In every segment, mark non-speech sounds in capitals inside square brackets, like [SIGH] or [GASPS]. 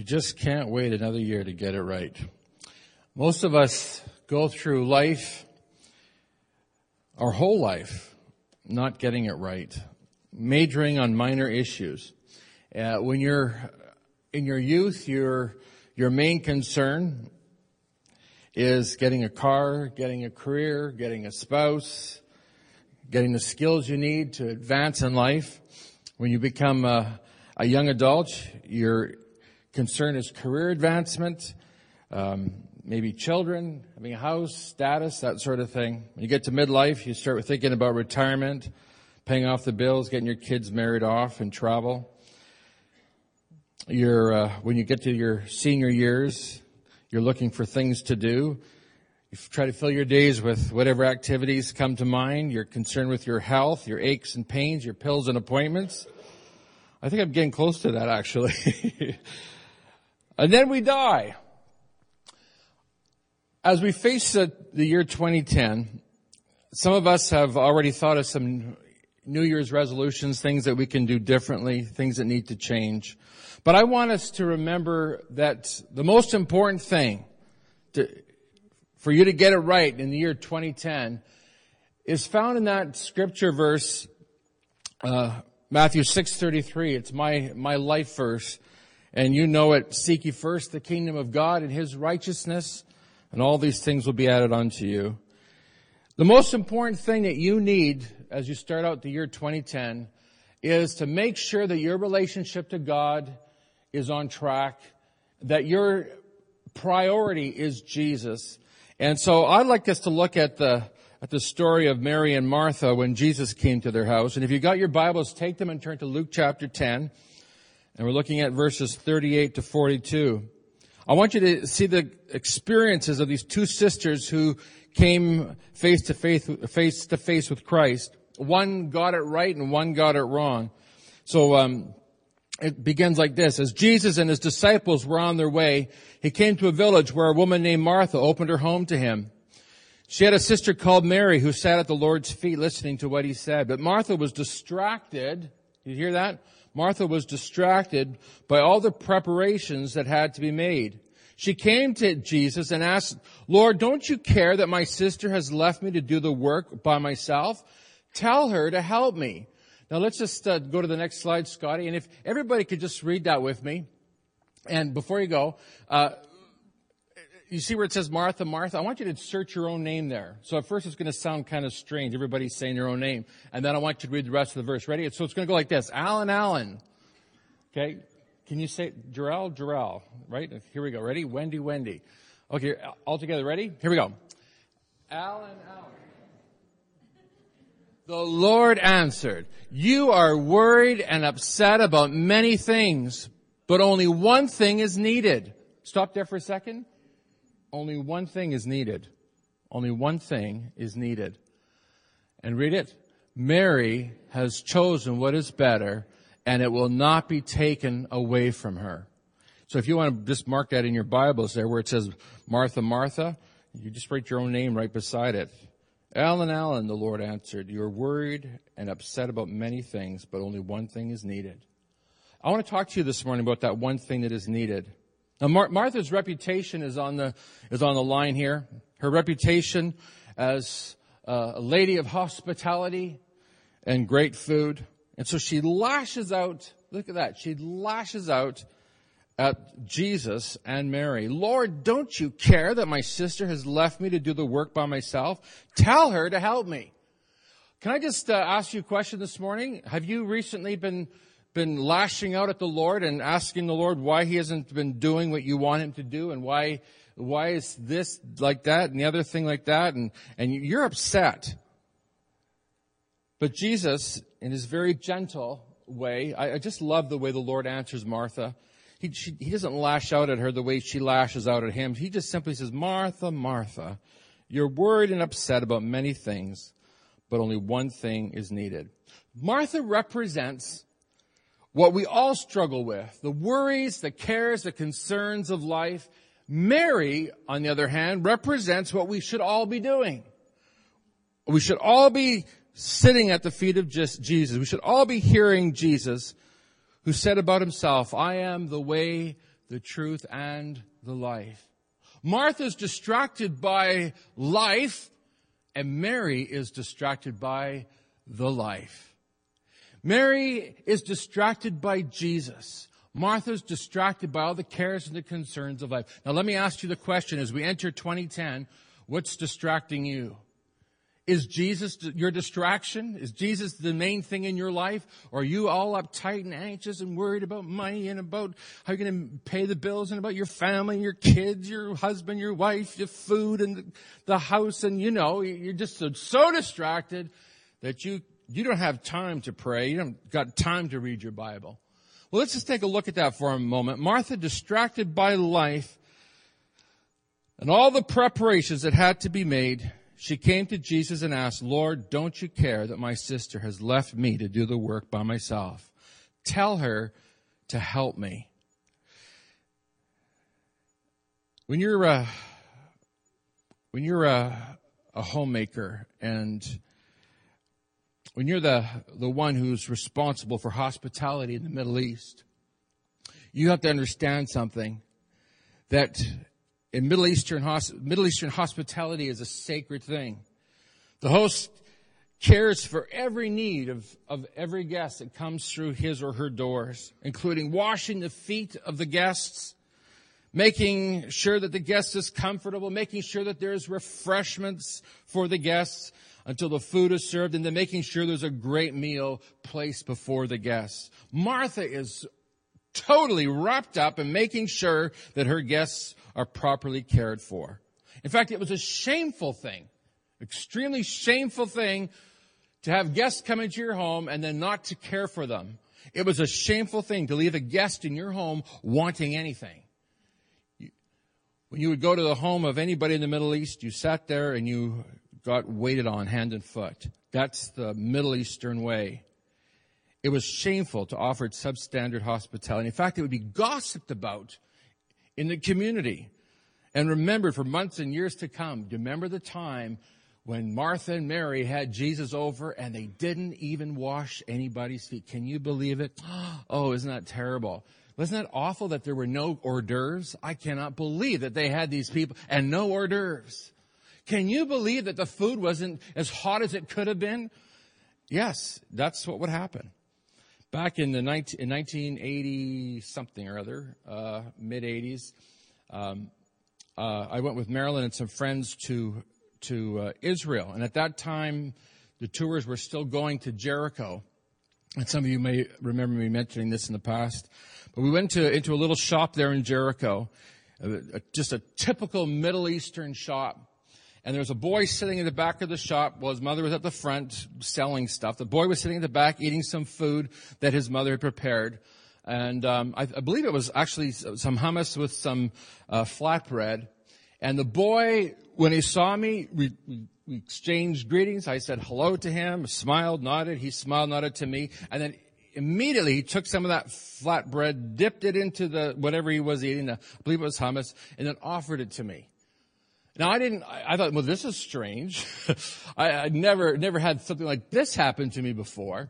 You just can't wait another year to get it right. Most of us go through life, our whole life, not getting it right, majoring on minor issues. Uh, when you're in your youth, your your main concern is getting a car, getting a career, getting a spouse, getting the skills you need to advance in life. When you become a, a young adult, your concern is career advancement, um, maybe children, having a house, status, that sort of thing. When you get to midlife, you start thinking about retirement, paying off the bills, getting your kids married off, and travel. Uh, when you get to your senior years, you're looking for things to do. You try to fill your days with whatever activities come to mind. You're concerned with your health, your aches and pains, your pills and appointments. I think I'm getting close to that actually. [LAUGHS] and then we die. As we face the, year 2010, some of us have already thought of some New Year's resolutions, things that we can do differently, things that need to change. But I want us to remember that the most important thing to, for you to get it right in the year 2010 is found in that scripture verse, uh, Matthew 6:33. It's my my life verse, and you know it. Seek ye first the kingdom of God and His righteousness, and all these things will be added unto you. The most important thing that you need as you start out the year 2010 is to make sure that your relationship to God is on track, that your priority is Jesus. And so I'd like us to look at the, at the story of Mary and Martha when Jesus came to their house. And if you got your Bibles, take them and turn to Luke chapter 10. And we're looking at verses 38 to 42. I want you to see the experiences of these two sisters who came face to face, face to face with Christ. One got it right and one got it wrong. So, um, it begins like this. As Jesus and his disciples were on their way, he came to a village where a woman named Martha opened her home to him. She had a sister called Mary who sat at the Lord's feet listening to what he said. But Martha was distracted. You hear that? Martha was distracted by all the preparations that had to be made. She came to Jesus and asked, Lord, don't you care that my sister has left me to do the work by myself? Tell her to help me. Now let's just uh, go to the next slide, Scotty. And if everybody could just read that with me. And before you go, uh, you see where it says Martha, Martha? I want you to search your own name there. So at first it's going to sound kind of strange. Everybody's saying their own name. And then I want you to read the rest of the verse. Ready? So it's going to go like this. Alan, Alan. Okay. Can you say Jarrell, Jarrell? Right? Here we go. Ready? Wendy, Wendy. Okay. All together. Ready? Here we go. Alan, Alan. The Lord answered, you are worried and upset about many things, but only one thing is needed. Stop there for a second. Only one thing is needed. Only one thing is needed. And read it. Mary has chosen what is better and it will not be taken away from her. So if you want to just mark that in your Bibles there where it says Martha, Martha, you just write your own name right beside it. Alan, Alan, the Lord answered, you are worried and upset about many things, but only one thing is needed. I want to talk to you this morning about that one thing that is needed. Now, Mar- Martha's reputation is on the, is on the line here. Her reputation as a lady of hospitality and great food. And so she lashes out, look at that, she lashes out at Jesus and Mary. Lord, don't you care that my sister has left me to do the work by myself? Tell her to help me. Can I just uh, ask you a question this morning? Have you recently been been lashing out at the Lord and asking the Lord why he hasn't been doing what you want him to do and why why is this like that and the other thing like that and and you're upset. But Jesus in his very gentle way, I, I just love the way the Lord answers Martha. He, she, he doesn't lash out at her the way she lashes out at him. He just simply says, Martha, Martha, you're worried and upset about many things, but only one thing is needed. Martha represents what we all struggle with, the worries, the cares, the concerns of life. Mary, on the other hand, represents what we should all be doing. We should all be sitting at the feet of just Jesus. We should all be hearing Jesus who said about himself, I am the way, the truth, and the life. Martha's distracted by life, and Mary is distracted by the life. Mary is distracted by Jesus. Martha's distracted by all the cares and the concerns of life. Now let me ask you the question as we enter 2010, what's distracting you? Is Jesus your distraction? Is Jesus the main thing in your life? Or are you all uptight and anxious and worried about money and about how you're going to pay the bills and about your family, your kids, your husband, your wife, your food and the house and you know, you're just so, distracted that you, you don't have time to pray. You don't got time to read your Bible. Well, let's just take a look at that for a moment. Martha distracted by life and all the preparations that had to be made she came to Jesus and asked, Lord, don't you care that my sister has left me to do the work by myself? Tell her to help me. When you're a, when you're a, a homemaker and when you're the, the one who's responsible for hospitality in the Middle East, you have to understand something that in Middle Eastern, Middle Eastern hospitality is a sacred thing. The host cares for every need of, of every guest that comes through his or her doors, including washing the feet of the guests, making sure that the guest is comfortable, making sure that there's refreshments for the guests until the food is served, and then making sure there's a great meal placed before the guests. Martha is totally wrapped up in making sure that her guests are properly cared for. In fact, it was a shameful thing, extremely shameful thing to have guests come into your home and then not to care for them. It was a shameful thing to leave a guest in your home wanting anything. When you would go to the home of anybody in the Middle East, you sat there and you got waited on hand and foot. That's the Middle Eastern way. It was shameful to offer substandard hospitality. In fact, it would be gossiped about in the community and remembered for months and years to come. Remember the time when Martha and Mary had Jesus over and they didn't even wash anybody's feet? Can you believe it? [GASPS] Oh, isn't that terrible? Wasn't that awful that there were no hors d'oeuvres? I cannot believe that they had these people and no hors d'oeuvres. Can you believe that the food wasn't as hot as it could have been? Yes, that's what would happen. Back in the 19, in 1980 something or other, uh, mid 80s, um, uh, I went with Marilyn and some friends to to uh, Israel, and at that time, the tours were still going to Jericho. And some of you may remember me mentioning this in the past, but we went to into a little shop there in Jericho, uh, just a typical Middle Eastern shop and there was a boy sitting in the back of the shop while his mother was at the front selling stuff. The boy was sitting in the back eating some food that his mother had prepared. And um, I, I, believe it was actually some hummus with some uh, flatbread. And the boy, when he saw me, we, we, we exchanged greetings. I said hello to him, smiled, nodded. He smiled, nodded to me. And then immediately he took some of that flatbread, dipped it into the whatever he was eating, I believe it was hummus, and then offered it to me. Now I didn't, I, thought, well, this is strange. [LAUGHS] I, I never, never had something like this happen to me before.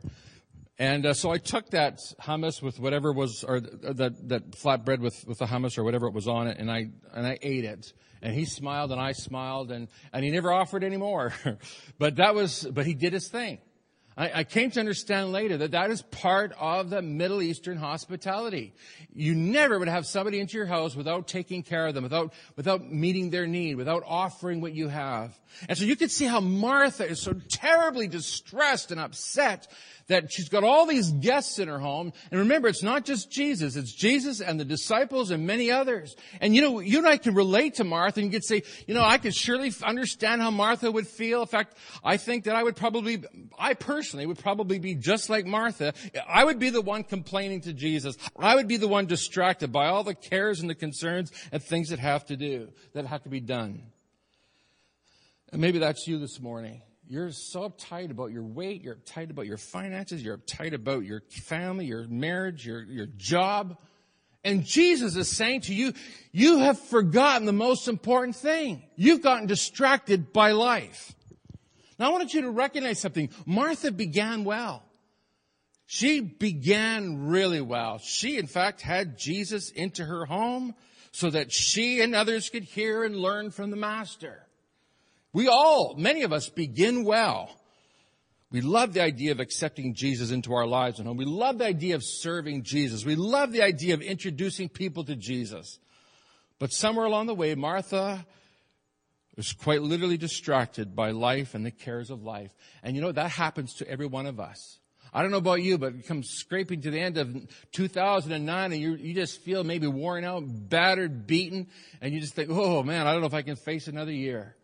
And uh, so I took that hummus with whatever was, or that, that flatbread with, with the hummus or whatever it was on it, and I, and I ate it. And he smiled and I smiled and, and he never offered any more. [LAUGHS] but that was, but he did his thing. I, I came to understand later that that is part of the Middle Eastern hospitality. You never would have somebody into your house without taking care of them, without, without meeting their need, without offering what you have. And so you can see how Martha is so terribly distressed and upset that she's got all these guests in her home. And remember, it's not just Jesus. It's Jesus and the disciples and many others. And you know, you and I can relate to Martha and you could say, you know, I could surely understand how Martha would feel. In fact, I think that I would probably, I personally would probably be just like Martha. I would be the one complaining to Jesus. I would be the one distracted by all the cares and the concerns and things that have to do, that have to be done. And maybe that's you this morning. You're so uptight about your weight. You're uptight about your finances. You're uptight about your family, your marriage, your, your job. And Jesus is saying to you, you have forgotten the most important thing. You've gotten distracted by life. Now I want you to recognize something. Martha began well. She began really well. She, in fact, had Jesus into her home so that she and others could hear and learn from the Master. We all, many of us begin well. We love the idea of accepting Jesus into our lives and home. We love the idea of serving Jesus. We love the idea of introducing people to Jesus. But somewhere along the way, Martha was quite literally distracted by life and the cares of life. And you know, that happens to every one of us. I don't know about you, but it comes scraping to the end of 2009 and you, you just feel maybe worn out, battered, beaten, and you just think, oh man, I don't know if I can face another year.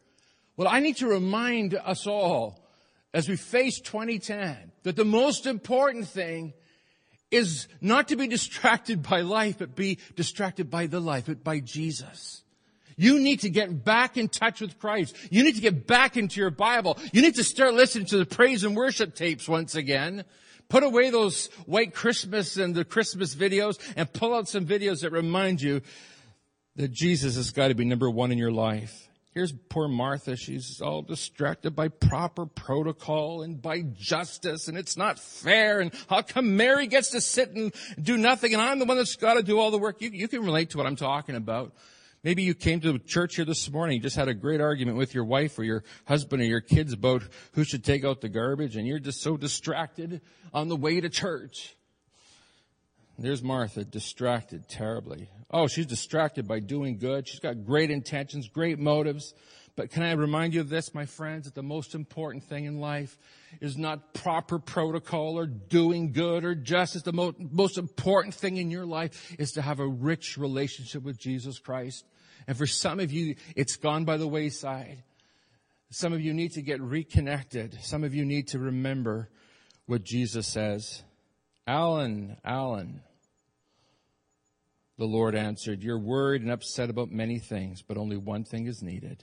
Well, I need to remind us all as we face 2010 that the most important thing is not to be distracted by life, but be distracted by the life, but by Jesus. You need to get back in touch with Christ. You need to get back into your Bible. You need to start listening to the praise and worship tapes once again. Put away those white Christmas and the Christmas videos and pull out some videos that remind you that Jesus has got to be number one in your life. Here's poor Martha. She's all distracted by proper protocol and by justice and it's not fair. And how come Mary gets to sit and do nothing and I'm the one that's got to do all the work? You, you can relate to what I'm talking about. Maybe you came to church here this morning, just had a great argument with your wife or your husband or your kids about who should take out the garbage and you're just so distracted on the way to church. There's Martha, distracted terribly. Oh, she's distracted by doing good. She's got great intentions, great motives. But can I remind you of this, my friends, that the most important thing in life is not proper protocol or doing good or justice. The most, most important thing in your life is to have a rich relationship with Jesus Christ. And for some of you, it's gone by the wayside. Some of you need to get reconnected. Some of you need to remember what Jesus says. Alan, Alan. The Lord answered, You're worried and upset about many things, but only one thing is needed.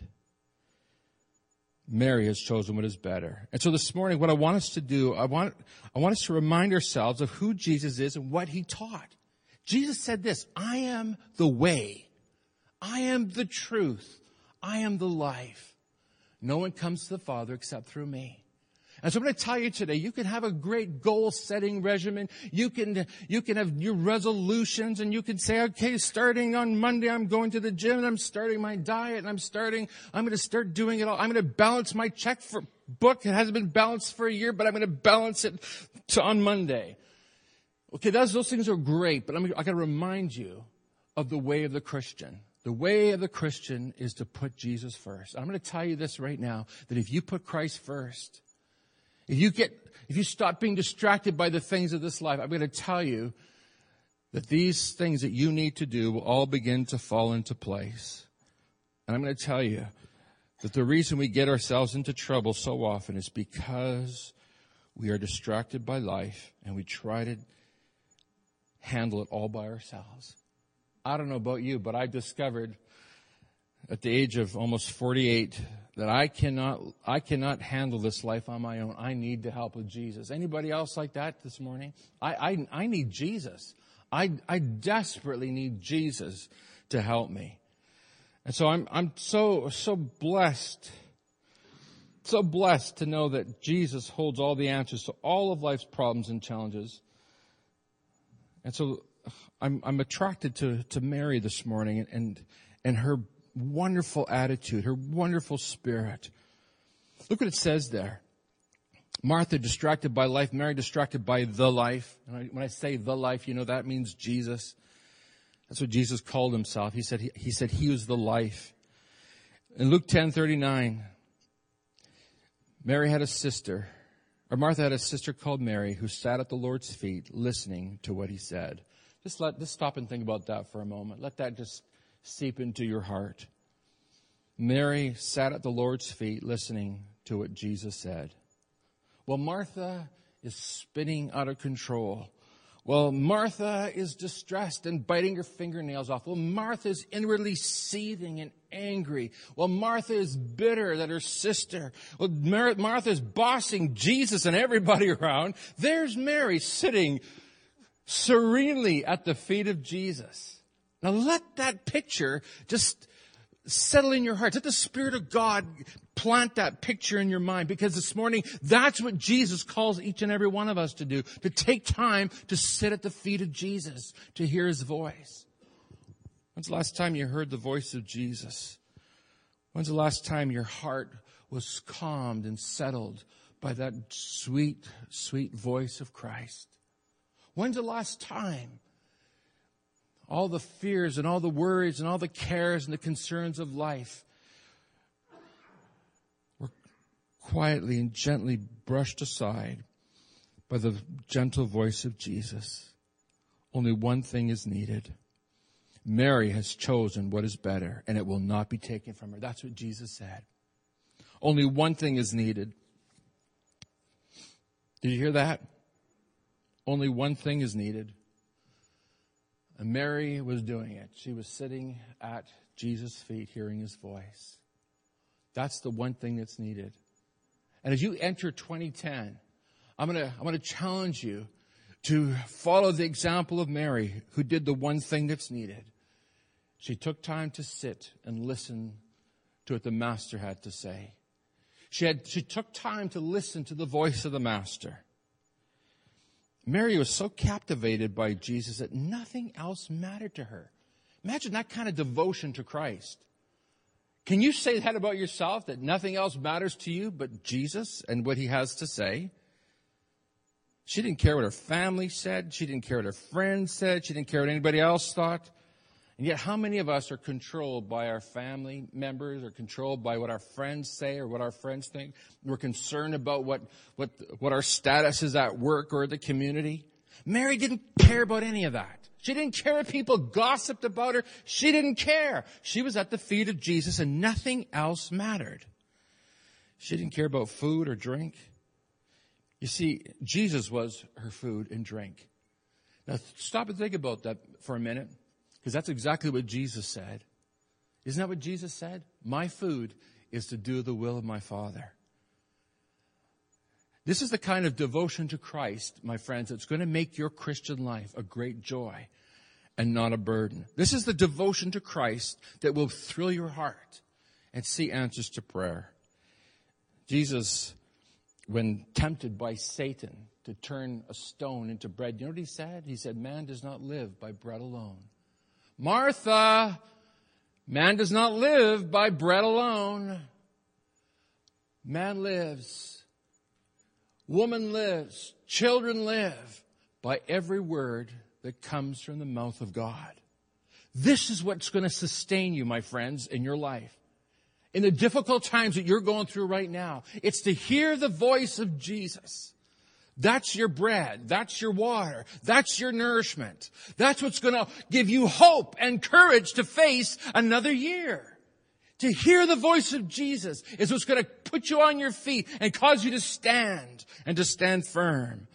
Mary has chosen what is better. And so this morning, what I want us to do, I want, I want us to remind ourselves of who Jesus is and what he taught. Jesus said this, I am the way. I am the truth. I am the life. No one comes to the Father except through me. And so I'm going to tell you today, you can have a great goal setting regimen. You can, you can have your resolutions and you can say, okay, starting on Monday, I'm going to the gym and I'm starting my diet and I'm starting, I'm going to start doing it all. I'm going to balance my check for book. It hasn't been balanced for a year, but I'm going to balance it to on Monday. Okay, those, those things are great, but I'm, I got to remind you of the way of the Christian. The way of the Christian is to put Jesus first. I'm going to tell you this right now, that if you put Christ first, if you get, if you stop being distracted by the things of this life, I'm going to tell you that these things that you need to do will all begin to fall into place. And I'm going to tell you that the reason we get ourselves into trouble so often is because we are distracted by life and we try to handle it all by ourselves. I don't know about you, but I discovered at the age of almost 48 that I cannot, I cannot handle this life on my own. I need the help of Jesus. Anybody else like that this morning? I, I, I need Jesus. I, I desperately need Jesus to help me. And so I'm, I'm so, so blessed, so blessed to know that Jesus holds all the answers to all of life's problems and challenges. And so I'm, I'm attracted to, to Mary this morning and, and, her wonderful attitude, her wonderful spirit. Look what it says there. Martha distracted by life, Mary distracted by the life. And when I say the life, you know that means Jesus. That's what Jesus called himself. He said he, he said he was the life. In Luke 10:39, Mary had a sister, or Martha had a sister called Mary who sat at the Lord's feet listening to what he said. Just let just stop and think about that for a moment. Let that just seep into your heart. Mary sat at the Lord's feet listening to what Jesus said. Well, Martha is spinning out of control. Well, Martha is distressed and biting her fingernails off. Well, Martha is inwardly seething and angry. Well, Martha is bitter that her sister. Well, Martha is bossing Jesus and everybody [LAUGHS] around. There's Mary sitting serenely at the feet of Jesus. Now let that picture just settle in your hearts. Let the Spirit of God plant that picture in your mind because this morning, that's what Jesus calls each and every one of us to do. To take time to sit at the feet of Jesus, to hear His voice. When's the last time you heard the voice of Jesus? When's the last time your heart was calmed and settled by that sweet, sweet voice of Christ? When's the last time all the fears and all the worries and all the cares and the concerns of life were quietly and gently brushed aside by the gentle voice of Jesus. Only one thing is needed. Mary has chosen what is better and it will not be taken from her. That's what Jesus said. Only one thing is needed. Did you hear that? Only one thing is needed. And Mary was doing it. She was sitting at Jesus' feet, hearing his voice. That's the one thing that's needed. And as you enter 2010, I'm going to, I'm going to challenge you to follow the example of Mary, who did the one thing that's needed. She took time to sit and listen to what the master had to say. She had, she took time to listen to the voice of the master. Mary was so captivated by Jesus that nothing else mattered to her. Imagine that kind of devotion to Christ. Can you say that about yourself, that nothing else matters to you but Jesus and what he has to say? She didn't care what her family said. She didn't care what her friends said. She didn't care what anybody else thought. And yet, how many of us are controlled by our family members or controlled by what our friends say or what our friends think? We're concerned about what, what, what our status is at work or the community. Mary didn't care about any of that. She didn't care if people gossiped about her. She didn't care. She was at the feet of Jesus and nothing else mattered. She didn't care about food or drink. You see, Jesus was her food and drink. Now stop and think about that for a minute. Because that's exactly what Jesus said. Isn't that what Jesus said? My food is to do the will of my Father. This is the kind of devotion to Christ, my friends, that's going to make your Christian life a great joy and not a burden. This is the devotion to Christ that will thrill your heart and see answers to prayer. Jesus, when tempted by Satan to turn a stone into bread, you know what he said? He said, Man does not live by bread alone, Martha, man does not live by bread alone. Man lives. Woman lives. Children live by every word that comes from the mouth of God. This is what's going to sustain you, my friends, in your life. In the difficult times that you're going through right now, it's to hear the voice of Jesus. That's your bread. That's your water. That's your nourishment. That's what's going to give you hope and courage to face another year. To hear the voice of Jesus is what's going to put you on your feet and cause you to stand and to stand firm.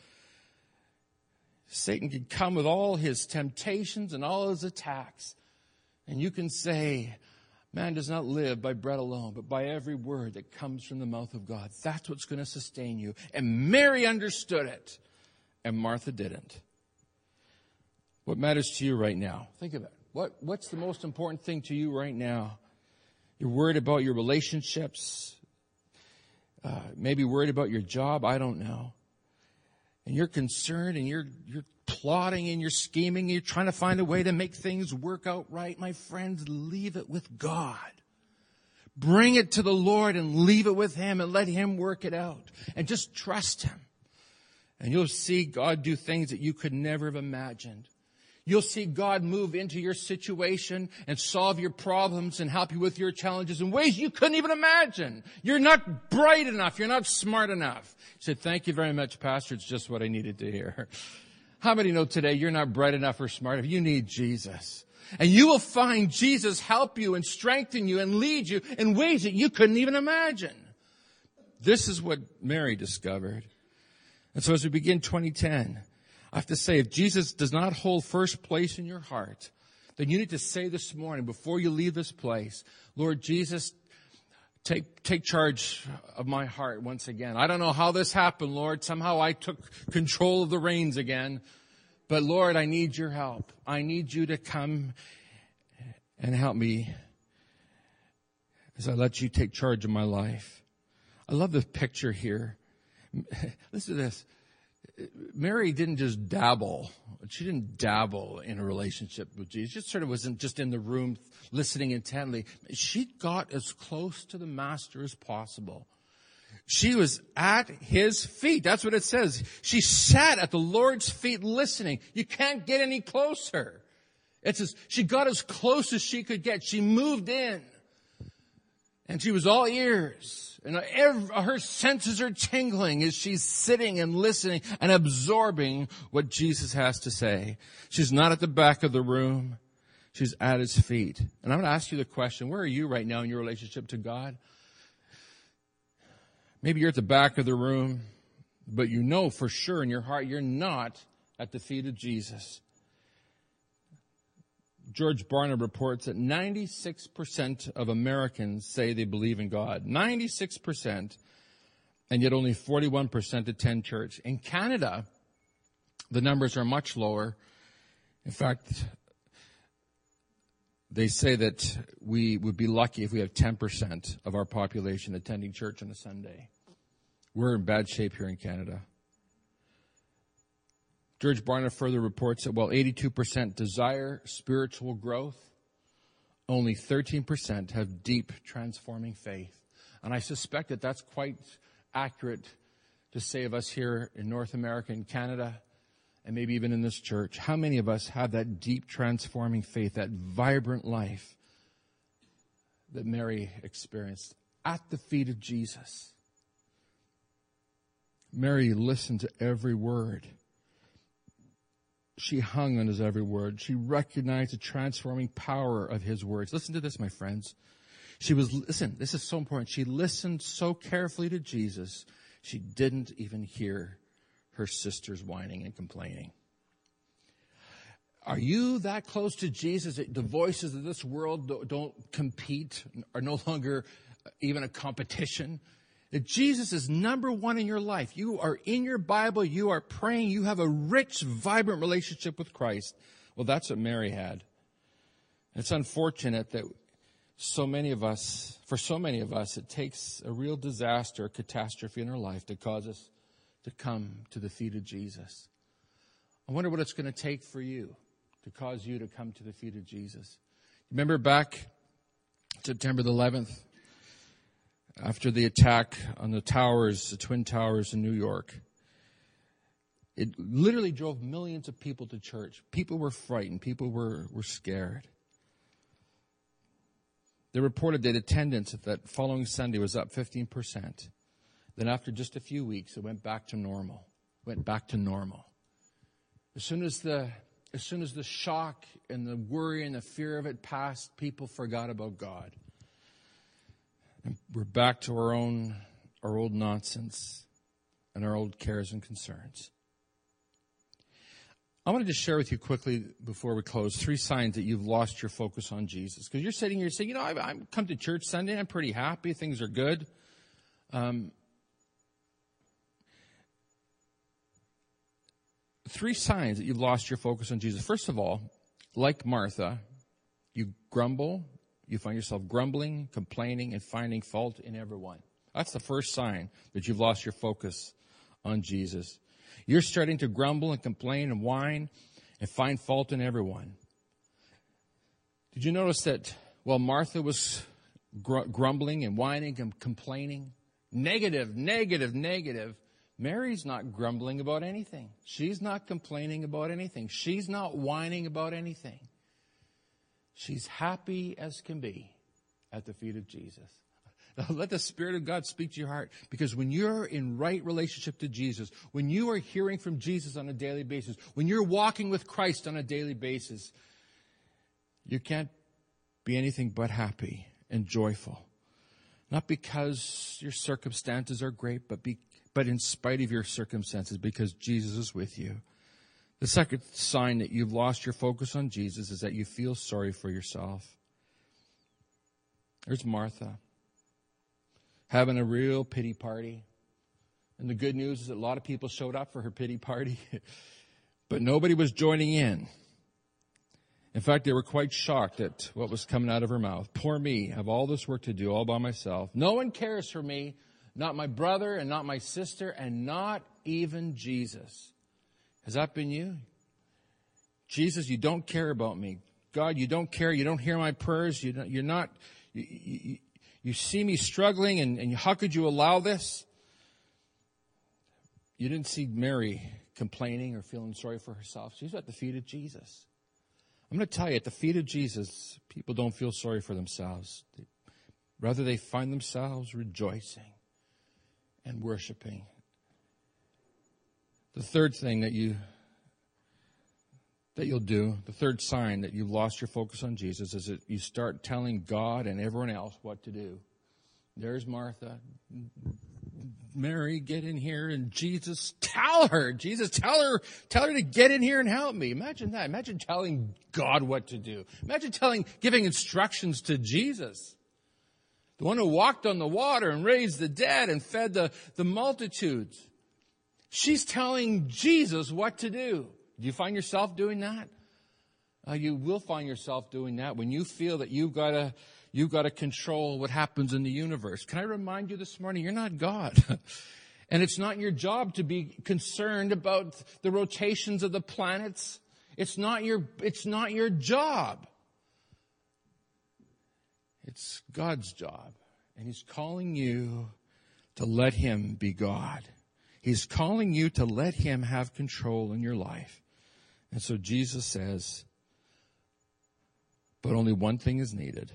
Satan can come with all his temptations and all his attacks. And you can say, Man does not live by bread alone, but by every word that comes from the mouth of God. That's what's going to sustain you. And Mary understood it, and Martha didn't. What matters to you right now? Think of it. What, what's the most important thing to you right now? You're worried about your relationships, uh, maybe worried about your job, I don't know. And you're concerned and you're, you're plotting and you're scheming, and you're trying to find a way to make things work out right, my friends, leave it with God. Bring it to the Lord and leave it with Him and let Him work it out. And just trust Him. And you'll see God do things that you could never have imagined. You'll see God move into your situation and solve your problems and help you with your challenges in ways you couldn't even imagine. You're not bright enough. You're not smart enough. He said, thank you very much, Pastor. It's just what I needed to hear. [LAUGHS] How many know today you're not bright enough or smart enough? You need Jesus. And you will find Jesus help you and strengthen you and lead you in ways that you couldn't even imagine. This is what Mary discovered. And so as we begin 2010, Have to say, if Jesus does not hold first place in your heart, then you need to say this morning before you leave this place, Lord Jesus, take, take charge of my heart once again. I don't know how this happened, Lord. Somehow I took control of the reins again. But Lord, I need your help. I need you to come and help me as I let you take charge of my life. I love the picture here. [LAUGHS] Listen to this. Mary didn't just dabble. She didn't dabble in a relationship with Jesus. She just sort of wasn't just in the room listening intently. She got as close to the master as possible. She was at his feet. That's what it says. She sat at the Lord's feet listening. You can't get any closer. It says she got as close as she could get. She moved in. And she was all ears. And every, her senses are tingling as she's sitting and listening and absorbing what Jesus has to say. She's not at the back of the room. She's at his feet. And I'm going to ask you the question, where are you right now in your relationship to God? Maybe you're at the back of the room, but you know for sure in your heart you're not at the feet of Jesus. George Barna reports that 96% of Americans say they believe in God. 96%. And yet only 41% attend church. In Canada, the numbers are much lower. In fact, they say that we would be lucky if we have 10% of our population attending church on a Sunday. We're in bad shape here in Canada. George Barna further reports that while 82% desire spiritual growth, only 13% have deep transforming faith. And I suspect that that's quite accurate to say of us here in North America and Canada, and maybe even in this church. How many of us have that deep transforming faith, that vibrant life that Mary experienced at the feet of Jesus? Mary listened to every word. She hung on his every word. She recognized the transforming power of his words. Listen to this, my friends. She was, listen, this is so important. She listened so carefully to Jesus, she didn't even hear her sisters whining and complaining. Are you that close to Jesus that the voices of this world don't compete, are no longer even a competition? That Jesus is number one in your life. You are in your Bible, you are praying, you have a rich, vibrant relationship with Christ. Well, that's what Mary had. It's unfortunate that so many of us, for so many of us, it takes a real disaster, a catastrophe in our life to cause us to come to the feet of Jesus. I wonder what it's going to take for you to cause you to come to the feet of Jesus. Remember back September the 11th, after the attack on the towers, the Twin Towers in New York. It literally drove millions of people to church. People were frightened. People were, were scared. They reported that attendance at that following Sunday was up 15%. Then after just a few weeks, it went back to normal. Went back to normal. As soon as the, as soon as the shock and the worry and the fear of it passed, people forgot about God. And we're back to our own, our old nonsense and our old cares and concerns. I wanted to share with you quickly before we close three signs that you've lost your focus on Jesus. Because you're sitting here saying, you know, I, I come to church Sunday, I'm pretty happy, things are good. Um, three signs that you've lost your focus on Jesus. First of all, like Martha, you grumble, you find yourself grumbling, complaining, and finding fault in everyone. That's the first sign that you've lost your focus on Jesus. You're starting to grumble and complain and whine and find fault in everyone. Did you notice that while Martha was gr- grumbling and whining and complaining, negative, negative, negative, Mary's not grumbling about anything. She's not complaining about anything. She's not whining about anything. She's happy as can be at the feet of Jesus. Now, let the Spirit of God speak to your heart because when you're in right relationship to Jesus, when you are hearing from Jesus on a daily basis, when you're walking with Christ on a daily basis, you can't be anything but happy and joyful. Not because your circumstances are great, but, be, but in spite of your circumstances, because Jesus is with you. The second sign that you've lost your focus on Jesus is that you feel sorry for yourself. There's Martha having a real pity party. And the good news is that a lot of people showed up for her pity party, [LAUGHS] but nobody was joining in. In fact, they were quite shocked at what was coming out of her mouth. Poor me, have all this work to do all by myself. No one cares for me, not my brother and not my sister and not even Jesus. Has that been you? Jesus, you don't care about me. God, you don't care. You don't hear my prayers. You are not, you, you, you, see me struggling and, and how could you allow this? You didn't see Mary complaining or feeling sorry for herself. She's at the feet of Jesus. I'm going to tell you, at the feet of Jesus, people don't feel sorry for themselves. rather, they find themselves rejoicing and worshiping. The third thing that you that you'll do, the third sign that you've lost your focus on Jesus is that you start telling God and everyone else what to do. There's Martha. Mary, get in here and Jesus, tell her. Jesus, tell her, tell her to get in here and help me. Imagine that. Imagine telling God what to do. Imagine telling, giving instructions to Jesus. The one who walked on the water and raised the dead and fed the, the multitudes. She's telling Jesus what to do. Do you find yourself doing that? Uh, you will find yourself doing that when you feel that you've got to you've got to control what happens in the universe. Can I remind you this morning, you're not God. [LAUGHS] and it's not your job to be concerned about the rotations of the planets. It's not your, it's not your job. It's God's job. And He's calling you to let Him be God. He's calling you to let Him have control in your life. And so Jesus says, but only one thing is needed.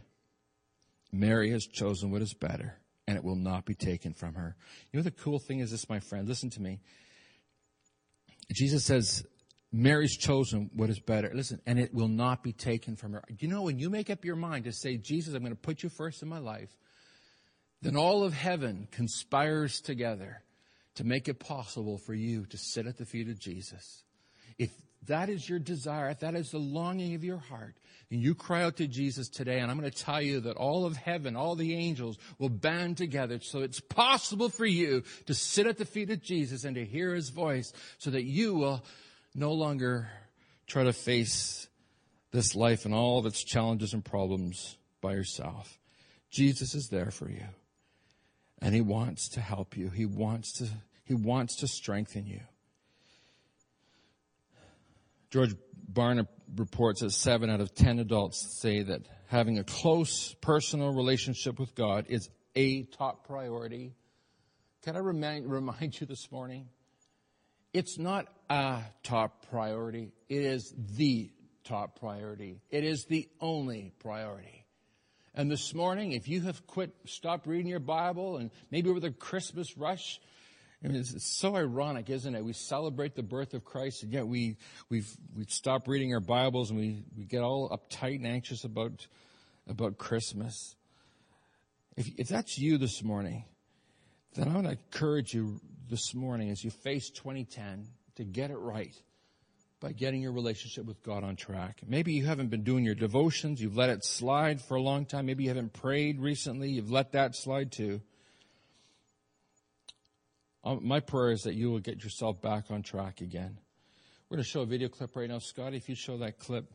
Mary has chosen what is better, and it will not be taken from her. You know, the cool thing is this, my friend, listen to me. Jesus says, Mary's chosen what is better. Listen, and it will not be taken from her. You know, when you make up your mind to say, Jesus, I'm going to put you first in my life, then all of heaven conspires together to make it possible for you to sit at the feet of Jesus. If that is your desire, if that is the longing of your heart, and you cry out to Jesus today, and I'm going to tell you that all of heaven, all the angels will band together so it's possible for you to sit at the feet of Jesus and to hear his voice so that you will no longer try to face this life and all of its challenges and problems by yourself. Jesus is there for you. And he wants to help you. He wants to, he wants to strengthen you. George Barna reports that seven out of ten adults say that having a close personal relationship with God is a top priority. Can I remind, remind you this morning? It's not a top priority. It is the top priority. It is the only priority. And this morning, if you have quit, stopped reading your Bible and maybe with a Christmas rush, I mean, it's, it's, so ironic, isn't it? We celebrate the birth of Christ, and yet we we've we've stopped reading our Bibles, and we, we get all uptight and anxious about about Christmas. If if that's you this morning, then I want to encourage you this morning as you face 2010 to get it right by getting your relationship with God on track. Maybe you haven't been doing your devotions, you've let it slide for a long time. Maybe you haven't prayed recently, you've let that slide too. Um, my prayer is that you will get yourself back on track again. We're going to show a video clip right now. Scotty, if you show that clip.